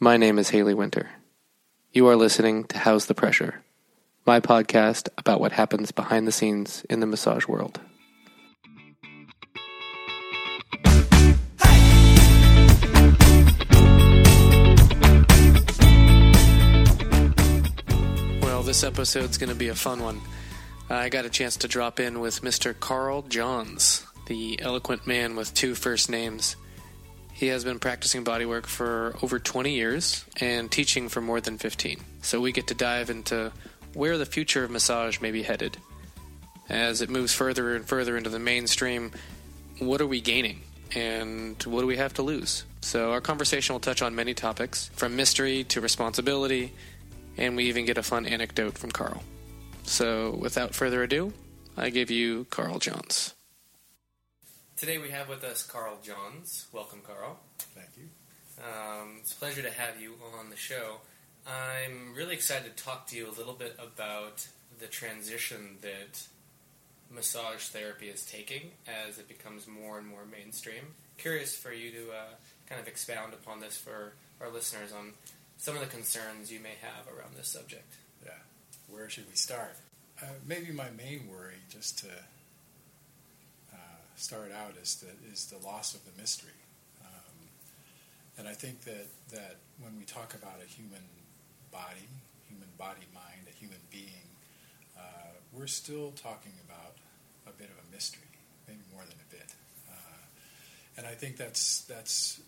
My name is Haley Winter. You are listening to How's the Pressure, my podcast about what happens behind the scenes in the massage world. Well, this episode's going to be a fun one. I got a chance to drop in with Mr. Carl Johns, the eloquent man with two first names. He has been practicing bodywork for over 20 years and teaching for more than 15. So we get to dive into where the future of massage may be headed. As it moves further and further into the mainstream, what are we gaining? And what do we have to lose? So our conversation will touch on many topics, from mystery to responsibility, and we even get a fun anecdote from Carl. So without further ado, I give you Carl Johns. Today we have with us Carl Johns. Welcome, Carl. Thank you. Um, it's a pleasure to have you on the show. I'm really excited to talk to you a little bit about the transition that massage therapy is taking as it becomes more and more mainstream. Curious for you to uh, kind of expound upon this for our listeners on some of the concerns you may have around this subject. Yeah. Where should we start? Uh, maybe my main worry, just to start out, is the is the loss of the mystery. Um, and I think that that when we talk about a human body, human body mind, a human being, uh, we're still talking about a bit of a mystery, maybe more than a bit. Uh, and I think that's that's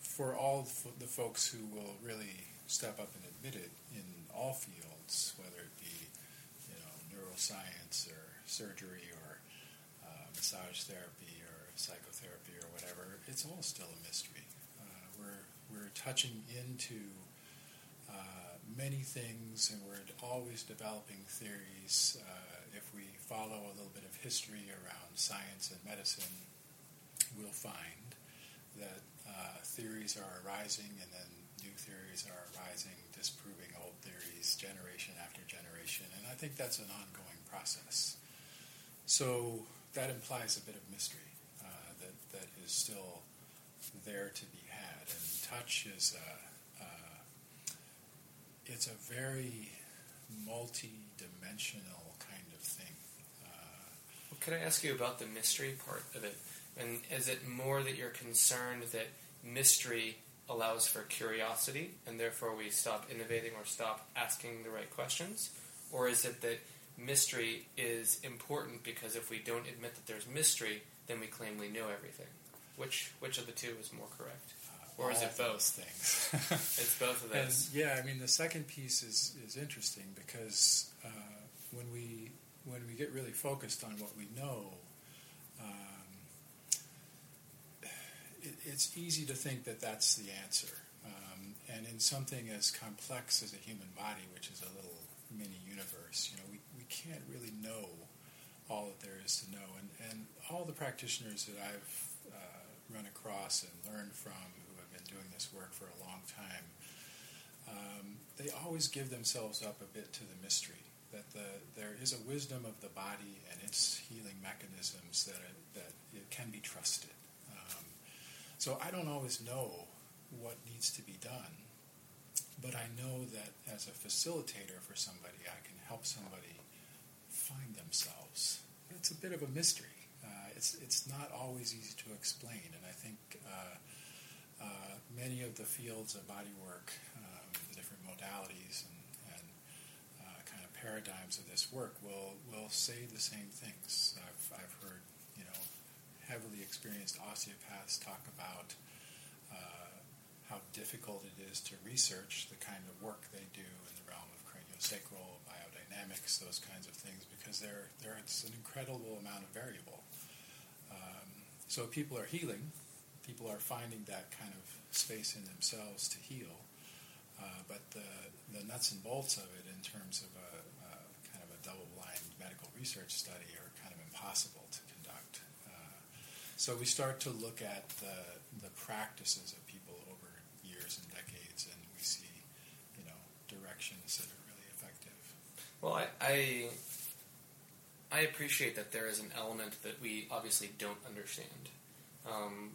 for all the folks who will really step up and admit it in all fields, whether it be you know neuroscience or surgery massage therapy or psychotherapy or whatever, it's all still a mystery. Uh, we're we're touching into uh, many things, and we're always developing theories. Uh, if we follow a little bit of history around science and medicine, we'll find that uh, theories are arising, and then new theories are arising, disproving old theories generation after generation. And I think that's an ongoing process. So that implies a bit of mystery uh, that, that is still there to be had. And touch is a, uh, it's a very multi-dimensional kind of thing. Uh, well, can I ask you about the mystery part of it? And is it more that you're concerned that mystery allows for curiosity and therefore we stop innovating or stop asking the right questions? Or is it that mystery is important because if we don't admit that there's mystery, then we claim we know everything? Which which of the two is more correct? Uh, or is it both things? it's both of those. And, yeah, I mean the second piece is is interesting because uh, when we when we get really focused on what we know, it, it's easy to think that that's the answer. Um, and in something as complex as a human body, which is a little mini universe, you know, we can't really know all that there is to know. And, and all the practitioners that I've uh, run across and learned from who have been doing this work for a long time, um, they always give themselves up a bit to the mystery. That the, there is a wisdom of the body and its healing mechanisms that it, that it can be trusted. So I don't always know what needs to be done, but I know that as a facilitator for somebody, I can help somebody find themselves. It's a bit of a mystery. Uh, it's it's not always easy to explain, and I think uh, uh, many of the fields of bodywork, um, the different modalities and, and uh, kind of paradigms of this work will will say the same things. I've I've heard heavily experienced osteopaths talk about uh, how difficult it is to research the kind of work they do in craniosacral biodynamics, those kinds of things, because there there's an incredible amount of variable. Um, so people are healing, people are finding that kind of space in themselves to heal, uh, but the the nuts and bolts of it in terms of a, a kind of a double-blind medical research study are kind of impossible to conduct. so we start to look at the, the practices of people over years and decades, and we see, you know, directions that are. Well, I, I, I appreciate that there is an element that we obviously don't understand. Um,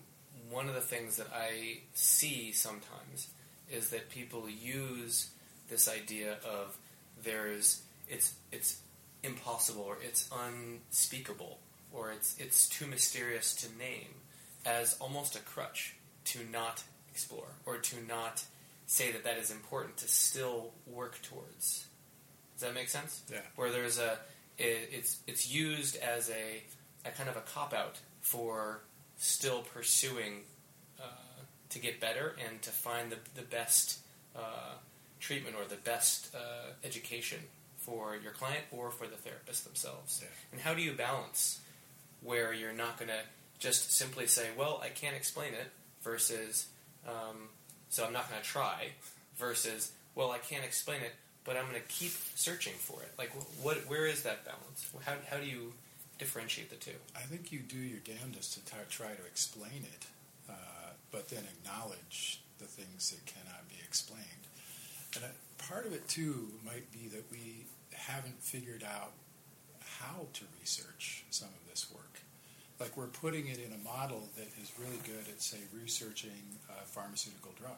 one of the things that I see sometimes is that people use this idea of there's it's it's impossible or it's unspeakable or it's it's too mysterious to name as almost a crutch to not explore or to not say that that is important to still work towards. Does that make sense? Yeah. Where there's a it, it's it's used as a a kind of a cop out for still pursuing uh, to get better and to find the the best uh, treatment or the best uh, education for your client or for the therapist themselves. Yeah. And how do you balance where you're not going to just simply say, "Well, I can't explain it," versus, um, "So I'm not going to try," versus, "Well, I can't explain it, but I'm going to keep searching for it." Like, what? Where is that balance? How, how do you differentiate the two? I think you do your damnedest to t- try to explain it, uh, but then acknowledge the things that cannot be explained. And part of it too might be that we haven't figured out how to research some of this work. Like we're putting it in a model that is really good at, say, researching a pharmaceutical drug.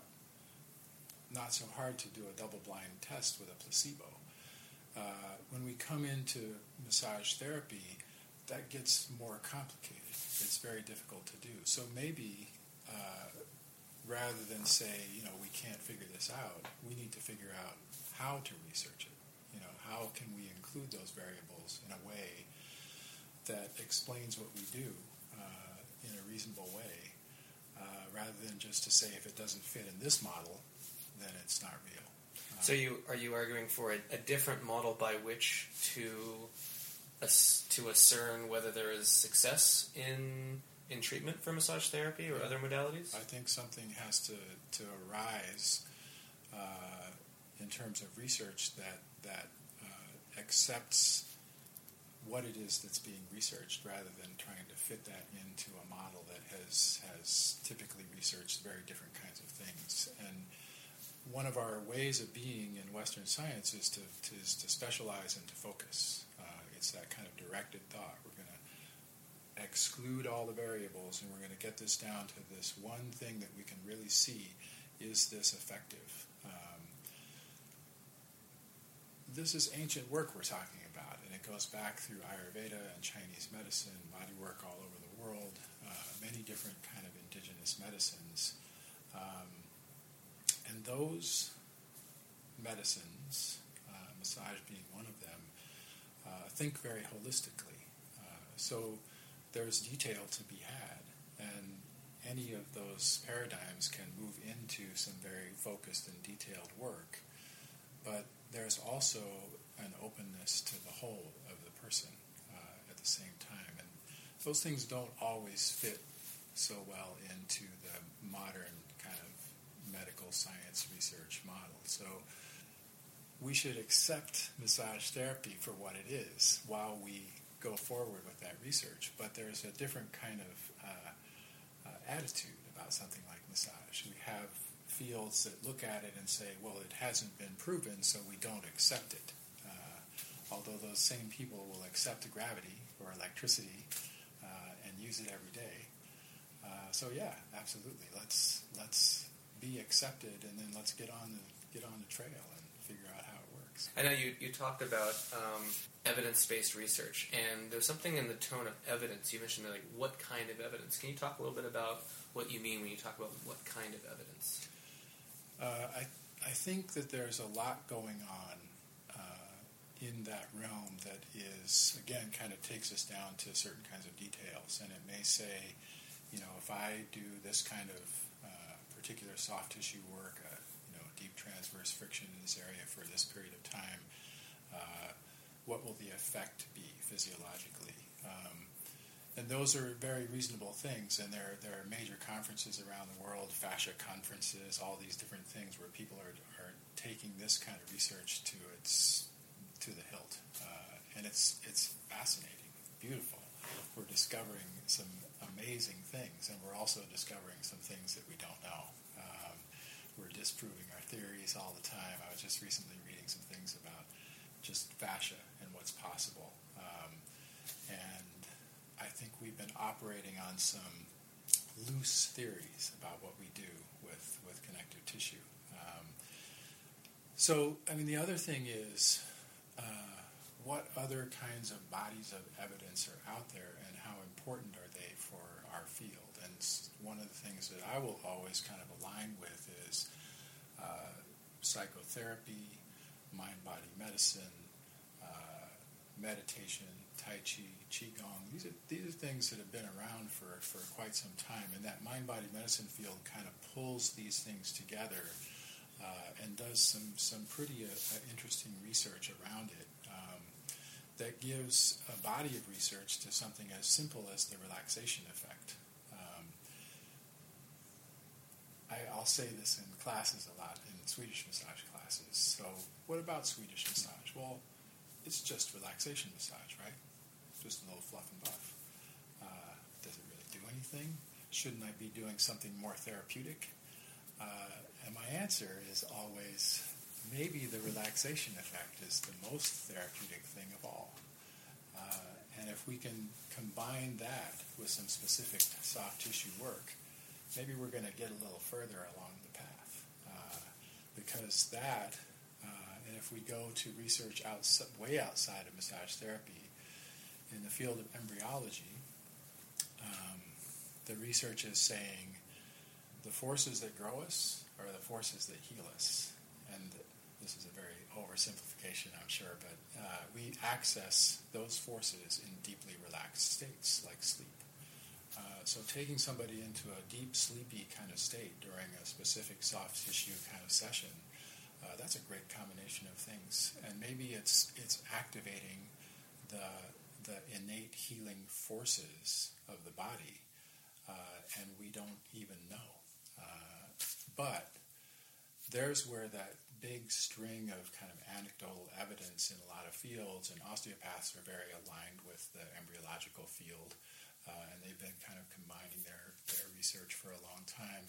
Not so hard to do a double-blind test with a placebo. Uh, when we come into massage therapy, that gets more complicated. It's very difficult to do. So maybe uh, rather than say, you know, we can't figure this out, we need to figure out how to research it. You know, how can we include those variables in a way that explains what we do uh, in a reasonable way, uh, rather than just to say if it doesn't fit in this model, then it's not real. Uh, So you are you arguing for a, a different model by which to ass, to discern whether there is success in in treatment for massage therapy or other modalities? I think something has to, to arise uh, in terms of research that that uh, accepts what it is that's being researched rather than trying to fit that into a model that has has typically researched very different kinds of things. And one of our ways of being in Western science is to, to is to specialize and to focus. Uh, it's that kind of directed thought. We're going to exclude all the variables and we're going to get this down to this one thing that we can really see is this effective um, this is ancient work we're talking about and it goes back through ayurveda and chinese medicine body work all over the world uh, many different kind of indigenous medicines um, and those medicines uh, massage being one of them uh, think very holistically uh, so there's detail to be had, and any of those paradigms can move into some very focused and detailed work. But there's also an openness to the whole of the person uh, at the same time, and those things don't always fit so well into the modern medical science research model. So we should accept massage therapy for what it is while we go forward with that research. But there's a different kind of uh, uh, attitude about something like massage. We have fields that look at it and say, well, it hasn't been proven, so we don't accept it. Uh, although those same people will accept gravity or electricity uh, and use it every day. Uh, so yeah, absolutely. Let's let's be accepted, and then let's get on the get on the trail and figure out how it works. I know you, you talked about um, evidence based research, and there's something in the tone of evidence. You mentioned like what kind of evidence. Can you talk a little bit about what you mean when you talk about what kind of evidence? Uh, I I think that there's a lot going on uh, in that realm that is again kind of takes us down to certain kinds of details, and it may say, you know, if I do this kind of particular soft tissue work, uh, you know, deep transverse friction in this area for this period of time, uh, what will the effect be physiologically? Um, and those are very reasonable things, and there there are major conferences around the world, fascia conferences, all these different things where people are are taking this kind of research to its to the hilt, uh, and it's it's fascinating, beautiful. We're discovering some amazing things, and we're also discovering some things that we don't know. Um, we're disproving our theories all the time. I was just recently reading some things about just fascia and what's possible, um, and I think we've been operating on some loose theories about what we do with, with connective tissue. Uh, So, I mean, the other thing is, uh, what other kinds of bodies of evidence are out there, and how important are they for our field? And one of the things that I will always kind of align with is uh, psychotherapy, mind-body medicine, uh, meditation, Tai Chi, Qigong. These are these are things that have been around for, for quite some time, and that mind body medicine field kind of pulls these things together uh, and does some some pretty uh, interesting research around it. That gives a body of research to something as simple as the relaxation effect. Um, I, I'll say this in classes a lot in Swedish massage classes. So, what about Swedish massage? Well, it's just relaxation massage, right? just a little fluff and buff. Uh, does it really do anything? Shouldn't I be doing something more therapeutic? Uh, and my answer is always maybe the relaxation effect is the most therapeutic thing of all. Uh, and if we can combine that with some specific soft tissue work, maybe we're going to get a little further along the path. Uh, because that, uh, and if we go to research outside, way outside of massage therapy, in the field of embryology, um, the research is saying the forces that grow us are the forces that heal us. And this is a very oversimplification, I'm sure, but uh, we access those forces in deeply relaxed states like sleep. Uh, so taking somebody into a deep sleepy kind of state during a specific soft tissue kind of session, uh, that's a great combination of things. And maybe it's it's activating the the innate healing forces of the body, uh, and we don't even know. Uh, but there's where that big string of kind of anecdotal evidence in a lot of fields, and osteopaths are very aligned with the embryological field, uh, and they've been kind of combining their, their research for a long time.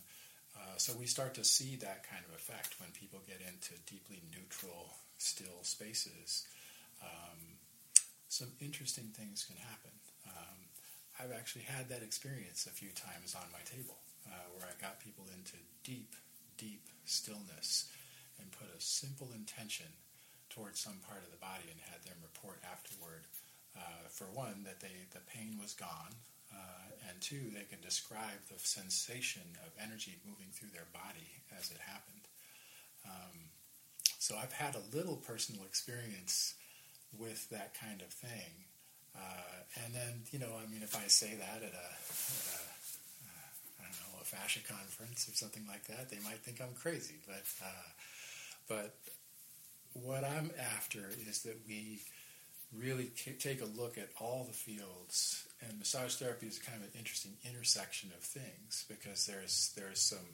Uh, so we start to see that kind of effect when people get into deeply neutral, still spaces. Um, some interesting things can happen. Um, I've actually had that experience a few times on my table uh, where I got people into deep, deep stillness and put a simple intention towards some part of the body and had them report afterward. Uh, for one, that they the pain was gone, uh, and two, they can describe the sensation of energy moving through their body as it happened. Um, so I've had a little personal experience with that kind of thing. Uh, and then, you know, I mean, if I say that at a, at uh, I don't know, a fascia conference or something like that, they might think I'm crazy. But, uh, but what I'm after is that we really take a look at all the fields. And massage therapy is kind of an interesting intersection of things because there's there's some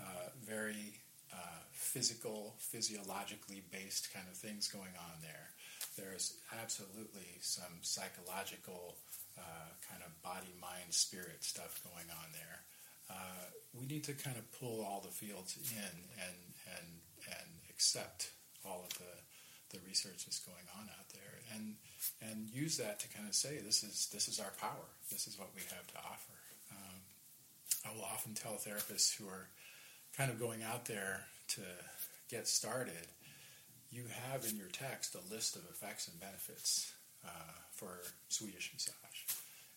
uh, very uh, physical, physiologically based kind of things going on there there's absolutely some psychological uh, kind of body, mind, spirit stuff going on there. Uh, we need to kind of pull all the fields in and and and accept all of the the research that's going on out there and and use that to kind of say this is this is our power. This is what we have to offer. Um, I will often tell therapists who are kind of going out there to get started you have in your text a list of effects and benefits uh, for Swedish massage,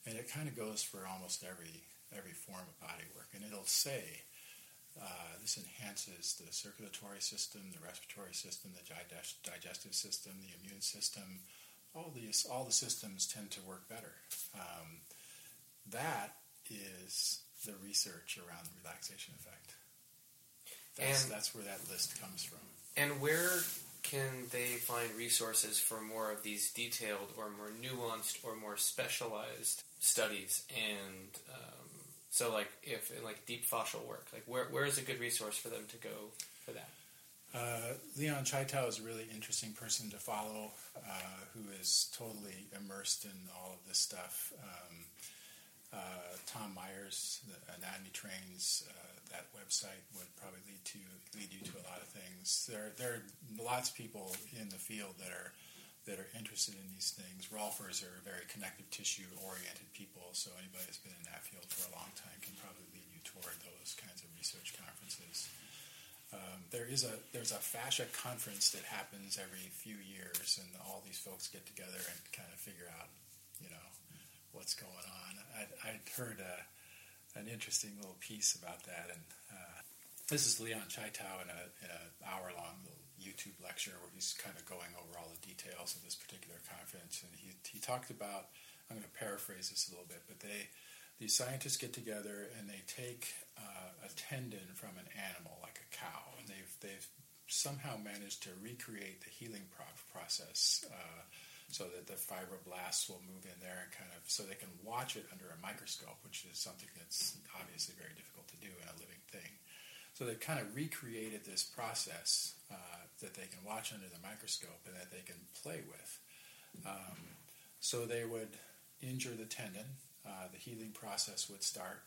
and it kind of goes for almost every every form of body work, and it'll say uh, this enhances the circulatory system, the respiratory system, the digest- digestive system, the immune system. All these, all the systems tend to work better. Um, that is the research around the relaxation effect. That's, and, that's where that list comes from. And where can they find resources for more of these detailed or more nuanced or more specialized studies and um, so like if in like deep fascial work like where, where is a good resource for them to go for that uh, Leon Chaitow is a really interesting person to follow uh, who is totally immersed in all of this stuff um, uh, Tom Myers, the Anatomy Trains, uh, that website would probably lead to lead you to a lot of things. There, there are lots of people in the field that are that are interested in these things. Rolfers are very connective tissue oriented people, so anybody that's been in that field for a long time can probably lead you toward those kinds of research conferences. um, there is a there's a fascia conference that happens every few years, and all these folks get together and kind of figure out, you know, what's going on. I'd, I'd heard a, an interesting little piece about that, and uh, this is Leon Chaitow in, a, in an hour long YouTube lecture where he's kind of going over all the details of this particular conference, and he he talked about. I'm going to paraphrase this a little bit, but they these scientists get together and they take uh, a tendon from an animal, like a cow, and they've they've somehow managed to recreate the healing pro- process uh, so that the fibroblasts will move in there and kind of so they can watch it under a microscope, which is something that's obviously very difficult to do in a living thing. So they've kind of recreated this process uh, that they can watch under the microscope and that they can play with. Um, so they would injure the tendon uh, the healing process would start,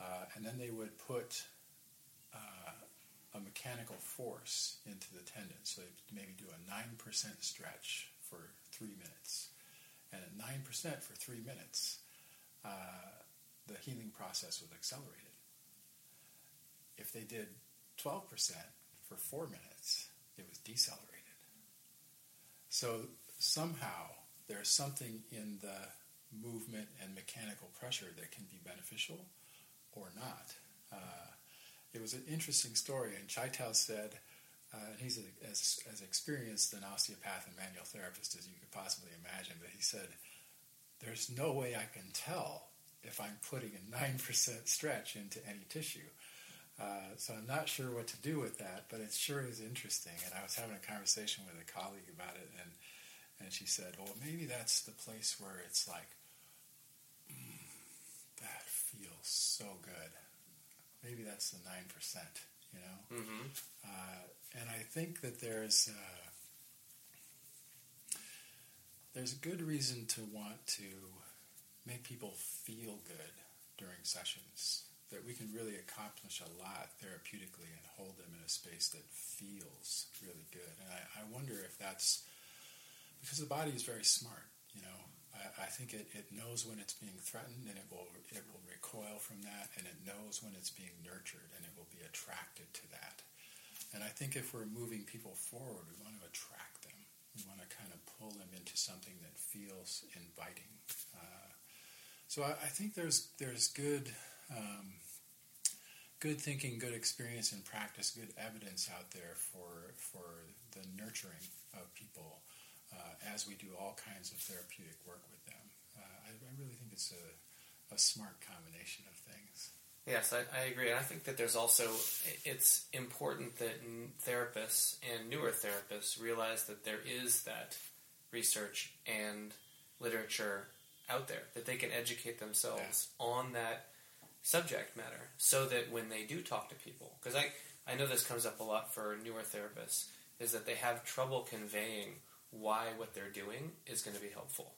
uh, and then they would put uh, a mechanical force into the tendon. So they maybe do a 9% stretch for three minutes. And at 9% for three minutes, the healing process was accelerated. If they did 12% for four minutes, it was decelerated. So somehow there's something in the movement and mechanical pressure that can be beneficial or not. Uh, it was an interesting story, and Chaitow said, uh, he's a, as, as experienced an osteopath and manual therapist as you could possibly imagine, but he said, there's no way I can tell if I'm putting a 9% stretch into any tissue. Uh, so I'm not sure what to do with that, but it sure is interesting. And I was having a conversation with a colleague about it, and and she said, "Well, maybe that's the place where it's like mm, that feels so good. Maybe that's the 9%, you know? Mm-hmm. Uh, and I think that there's, uh, there's a good reason to want to make people feel good during sessions. That we can really accomplish a lot therapeutically and hold them in a space that feels really good. And I, I wonder if that's because the body is very smart, you know. I, I think it, it knows when it's being threatened and it will it will recoil from that and it knows when it's being nurtured and it will be attracted to that. And I think if we're moving people forward, we want to attract them. We want to kind of pull them into something that feels inviting. Uh, so I, I, think there's there's good um, good thinking, good experience and practice, good evidence out there for for the nurturing of people uh, as we do all kinds of therapeutic work with them. Uh, I, I, really think it's a, a, smart combination of things. Yes, I, I, agree. And I think that there's also, it's important that therapists and newer therapists realize that there is that research and literature out there, that they can educate themselves yeah. on that subject matter so that when they do talk to people, because I, I know this comes up a lot for newer therapists, is that they have trouble conveying why what they're doing is going to be helpful.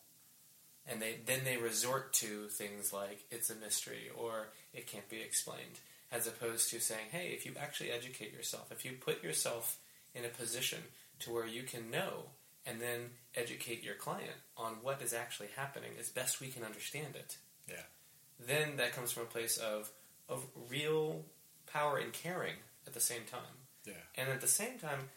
And they then they resort to things like it's a mystery or it can't be explained, as opposed to saying, hey, if you actually educate yourself, if you put yourself in a position to where you can know and then educate your client on what is actually happening as best we can understand it. Yeah. Then that comes from a place of of real power and caring at the same time. Yeah. And at the same time,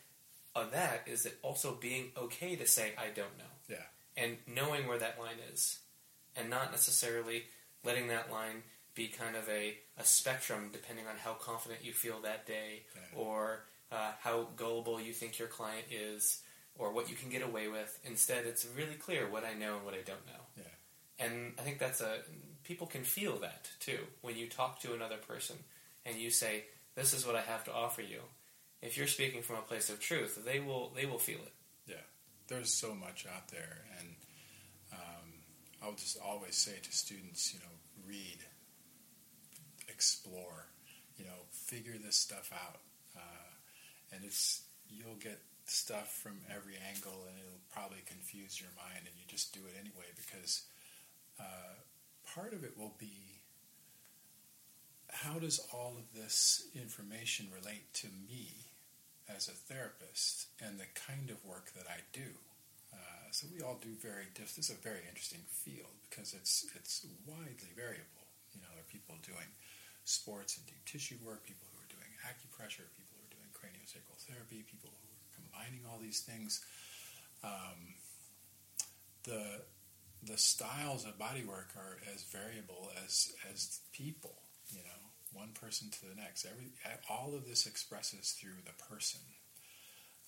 of that is it also being okay to say I don't know. Yeah. And knowing where that line is, and not necessarily letting that line be kind of a, a spectrum depending on how confident you feel that day, yeah. or uh, how gullible you think your client is, or what you can get away with. Instead, it's really clear what I know and what I don't know. Yeah. And I think that's a people can feel that too when you talk to another person and you say, "This is what I have to offer you." if you're speaking from a place of truth, they will they will feel it. Yeah, there's so much out there, and um, I'll just always say to students, you know, read, explore, you know, figure this stuff out, uh, and it's you'll get stuff from every angle, and it'll probably confuse your mind, and you just do it anyway because uh, part of it will be how does all of this information relate to me as a therapist and the kind of work that I do? Uh, so we all do very This is a very interesting field because it's it's widely variable. You know, there are people doing sports and deep tissue work, people who are doing acupressure, people who are doing craniosacral therapy, people who are combining all these things. Um, the the styles of bodywork are as variable as as people. You know, one person to the next. Every all of this expresses through the person,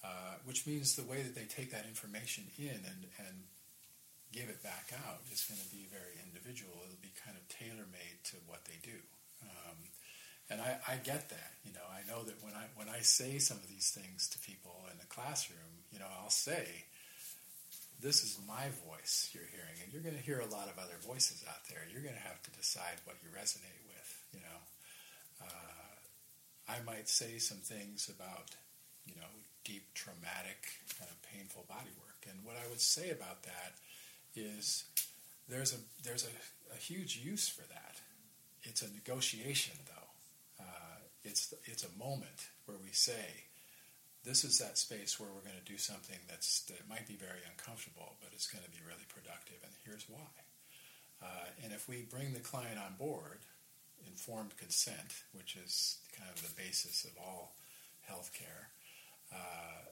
uh, which means the way that they take that information in and and give it back out is going to be very individual. It'll be kind of tailor made to what they do. Um, and I, I get that. You know, I know that when I when I say some of these things to people in the classroom, you know, I'll say this is my voice you're hearing, and you're going to hear a lot of other voices out there. You're going to have to decide what you resonate with. You know, uh, I might say some things about, you know, deep, traumatic, kind of painful body work, and what I would say about that is there's a there's a, a huge use for that. It's a negotiation, though. Uh, it's it's a moment where we say this is that space where we're going to do something that's that might be very uncomfortable, but it's going to be really productive, and here's why. Uh, and if we bring the client on board, informed consent, which is kind of the basis of all healthcare, uh,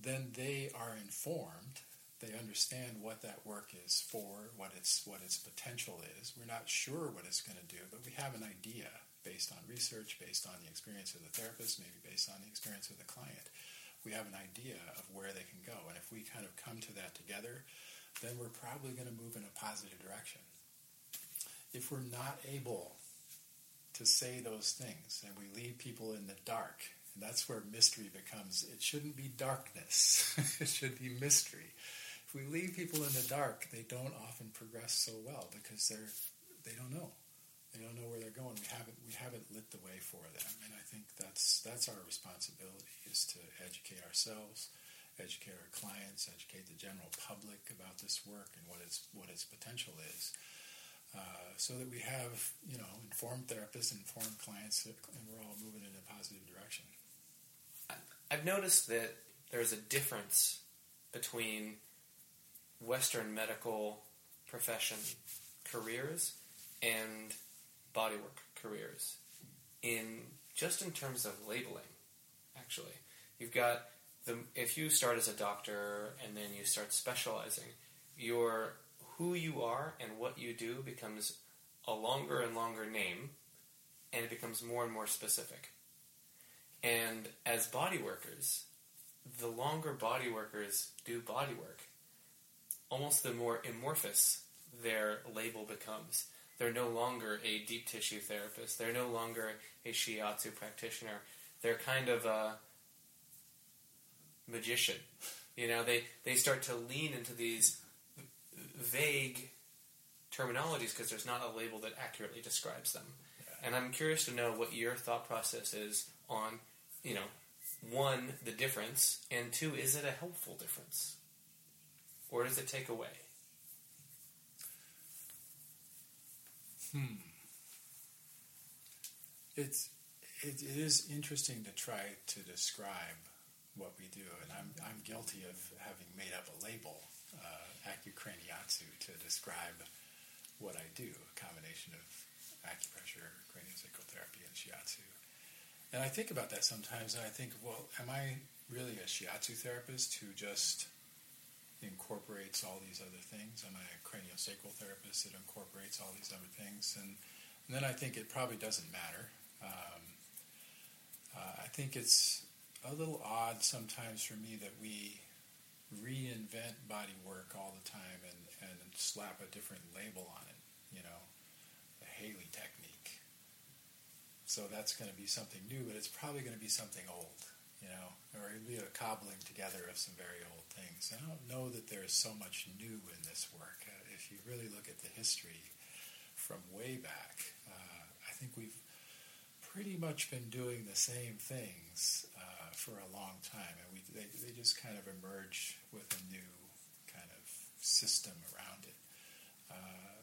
then they are informed. They understand what that work is for, what its what its potential is. We're not sure what it's going to do, but we have an idea based on research, based on the experience of the therapist, maybe based on the experience of the client. We have an idea of where they can go. And if we kind of come to that together, then we're probably going to move in a positive direction. If we're not able to say those things and we leave people in the dark, and that's where mystery becomes, it shouldn't be darkness, it should be mystery. If we leave people in the dark, they don't often progress so well because they're, they don't know. They don't know where they're going. We haven't we haven't lit the way for them, and I think that's that's our responsibility is to educate ourselves, educate our clients, educate the general public about this work and what its what its potential is, uh, so that we have you know informed therapists, informed clients, and we're all moving in a positive direction. I've noticed that there's a difference between Western medical profession careers and bodywork careers in just in terms of labeling. Actually, you've got the if you start as a doctor and then you start specializing, your who you are and what you do becomes a longer and longer name, and it becomes more and more specific. And as body workers, the longer body workers do body work, almost the more amorphous their label becomes. They're no longer a deep tissue therapist. They're no longer a shiatsu practitioner. They're kind of a magician. You know, they, they start to lean into these vague terminologies because there's not a label that accurately describes them. Yeah. And I'm curious to know what your thought process is on, you know, one, the difference, and two, is it a helpful difference? Or does it take away? Hmm. It's it, it is interesting to try to describe what we do, and I'm I'm guilty of having made up a label, uh, accucraniatsu, to describe what I do, a combination of acupressure, craniosacral therapy, and shiatsu. And I think about that sometimes, and I think, well, am I really a shiatsu therapist who just incorporates all these other things. I'm a craniosacral therapist that incorporates all these other things, and, and then I think it probably doesn't matter. Um, uh, I think it's a little odd sometimes for me that we reinvent body work all the time and, and slap a different label on it. You know, the Haley technique. So that's going to be something new, but it's probably going to be something old you know, or it'd be a cobbling together of some very old things. I don't know that there's so much new in this work. Uh, if you really look at the history from way back, uh, I think we've pretty much been doing the same things uh, for a long time, and we they, they just kind of emerge with a new kind of system around it. Uh,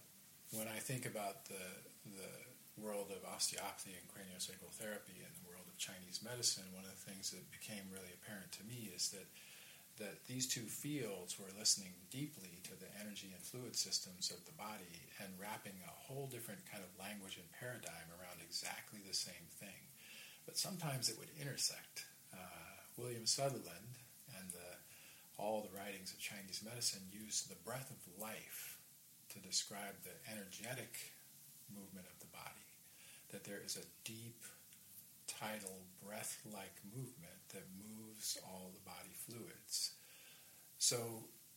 when I think about the the world of osteopathy and craniosacral therapy and the world of Chinese medicine, one of the things that became really apparent to me is that that these two fields were listening deeply to the energy and fluid systems of the body and wrapping a whole different kind of language and paradigm around exactly the same thing. But sometimes it would intersect. Uh, William Sutherland and the, all the writings of Chinese medicine use the breath of life to describe the energetic movement of the body. That there is a deep, tidal, breath-like movement that moves all the body fluids. So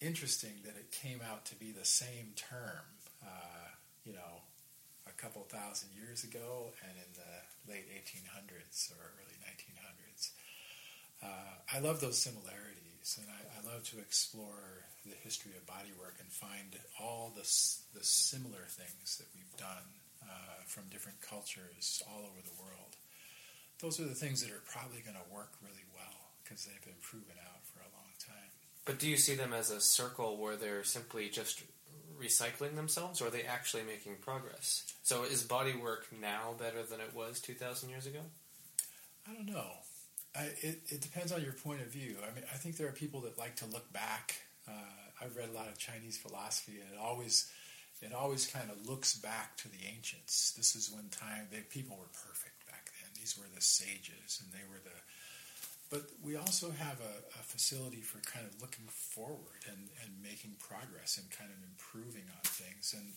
interesting that it came out to be the same term, uh, you know, a couple thousand years ago and in the late 1800s or early 1900s. Uh, I love those similarities, and I, I, love to explore the history of bodywork and find all the, the similar things that we've done uh, from different cultures all over the world. Those are the things that are probably going to work really well because they've been proven out for a long time. But do you see them as a circle where they're simply just recycling themselves, or are they actually making progress? So is body work now better than it was 2,000 years ago? I don't know. I, it, it, depends on your point of view. I mean, I think there are people that like to look back. Uh, I've read a lot of Chinese philosophy, and it always it always kind of looks back to the ancients. This is when time they people were perfect back then. These were the sages, and they were the. But we also have a, a facility for kind of looking forward and, and making progress and kind of improving on things. And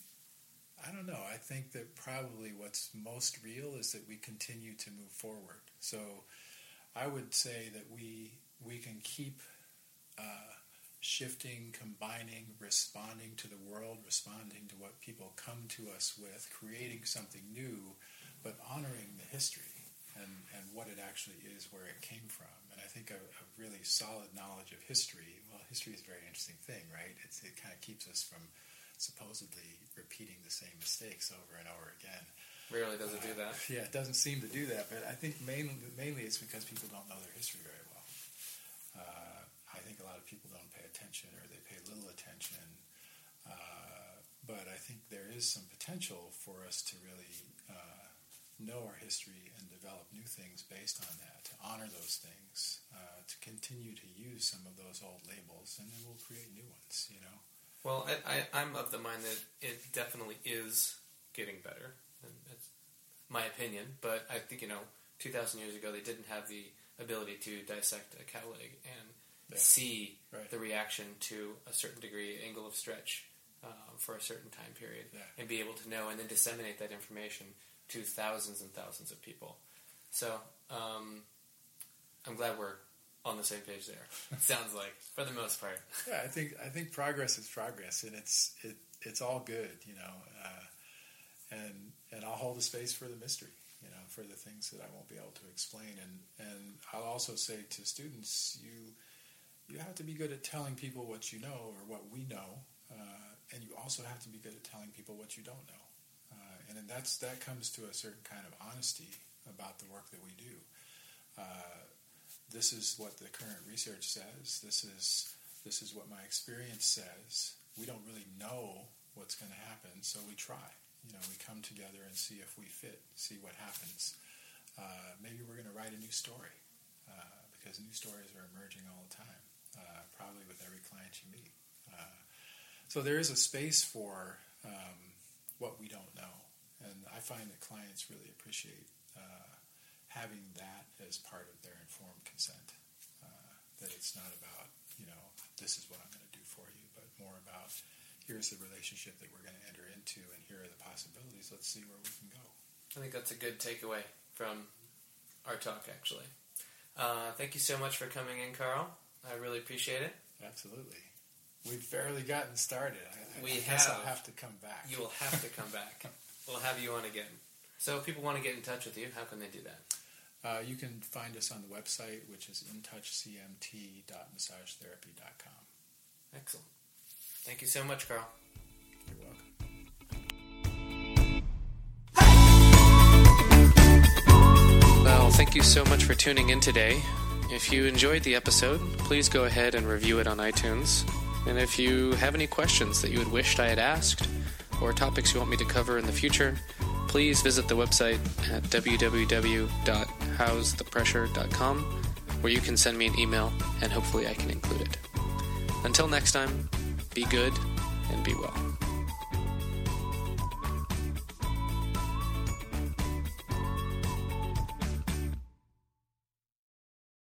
I don't know. I think that probably what's most real is that we continue to move forward. So I would say that we we can keep uh, shifting, combining, responding to the world, responding to what people come to us with, creating something new, but honoring the history and, and what it actually is, where it came from. And I think a, a really solid knowledge of history, well, history is a very interesting thing, right? It's, it kind of keeps us from supposedly repeating the same mistakes over and over again. Rarely does it do that. Uh, yeah, it doesn't seem to do that, but I think mainly, mainly it's because people don't know their history very well. Uh, I think a lot of people don't attention or they pay little attention. Uh, but I think there is some potential for us to really uh, know our history and develop new things based on that, to honor those things, uh, to continue to use some of those old labels, and then we'll create new ones, you know? Well, I, I, I'm of the mind that it definitely is getting better. And that's my opinion, but I think, you know, 2,000 years ago they didn't have the ability to dissect a cow leg and yeah. see right. the reaction to a certain degree, angle of stretch um, for a certain time period, yeah. and be able to know and then disseminate that information to thousands and thousands of people. So um, I'm glad we're on the same page there. Sounds like for the most part. Yeah, I think I think progress is progress, and it's it it's all good, you know. Uh, and and I'll hold a space for the mystery, you know, for the things that I won't be able to explain. And and I'll also say to students, you you have to be good at telling people what you know or what we know, uh, and you also have to be good at telling people what you don't know. Uh, and that's that comes to a certain kind of honesty about the work that we do. Uh, this is what the current research says. This is this is what my experience says. We don't really know what's going to happen, so we try. You know, we come together and see if we fit, see what happens. Uh, maybe we're going to write a new story uh, because new stories are emerging all the time, uh, probably with every client you meet. Uh, so there is a space for um, what we don't know, and I find that clients really appreciate uh, having that as part of their informed consent. Uh, that it's not about you know this is what I'm going to do for you, but more about here's the relationship that we're going to enter into, and here are the possibilities. Let's see where we can go. I think that's a good takeaway from our talk, actually. Uh, thank you so much for coming in, Carl. I really appreciate it. Absolutely. We've barely gotten started. I, we I have. I'll have to come back. You will have to come back. we'll have you on again. So, if people want to get in touch with you, how can they do that? Uh, you can find us on the website, which is intouchcmt.massagetherapy.com. Excellent. Thank you so much, Carl. You're welcome. Well, thank you so much for tuning in today. If you enjoyed the episode, please go ahead and review it on iTunes. And if you have any questions that you had wished I had asked, or topics you want me to cover in the future, please visit the website at www.howsthepressure.com where you can send me an email and hopefully I can include it. Until next time, be good and be well.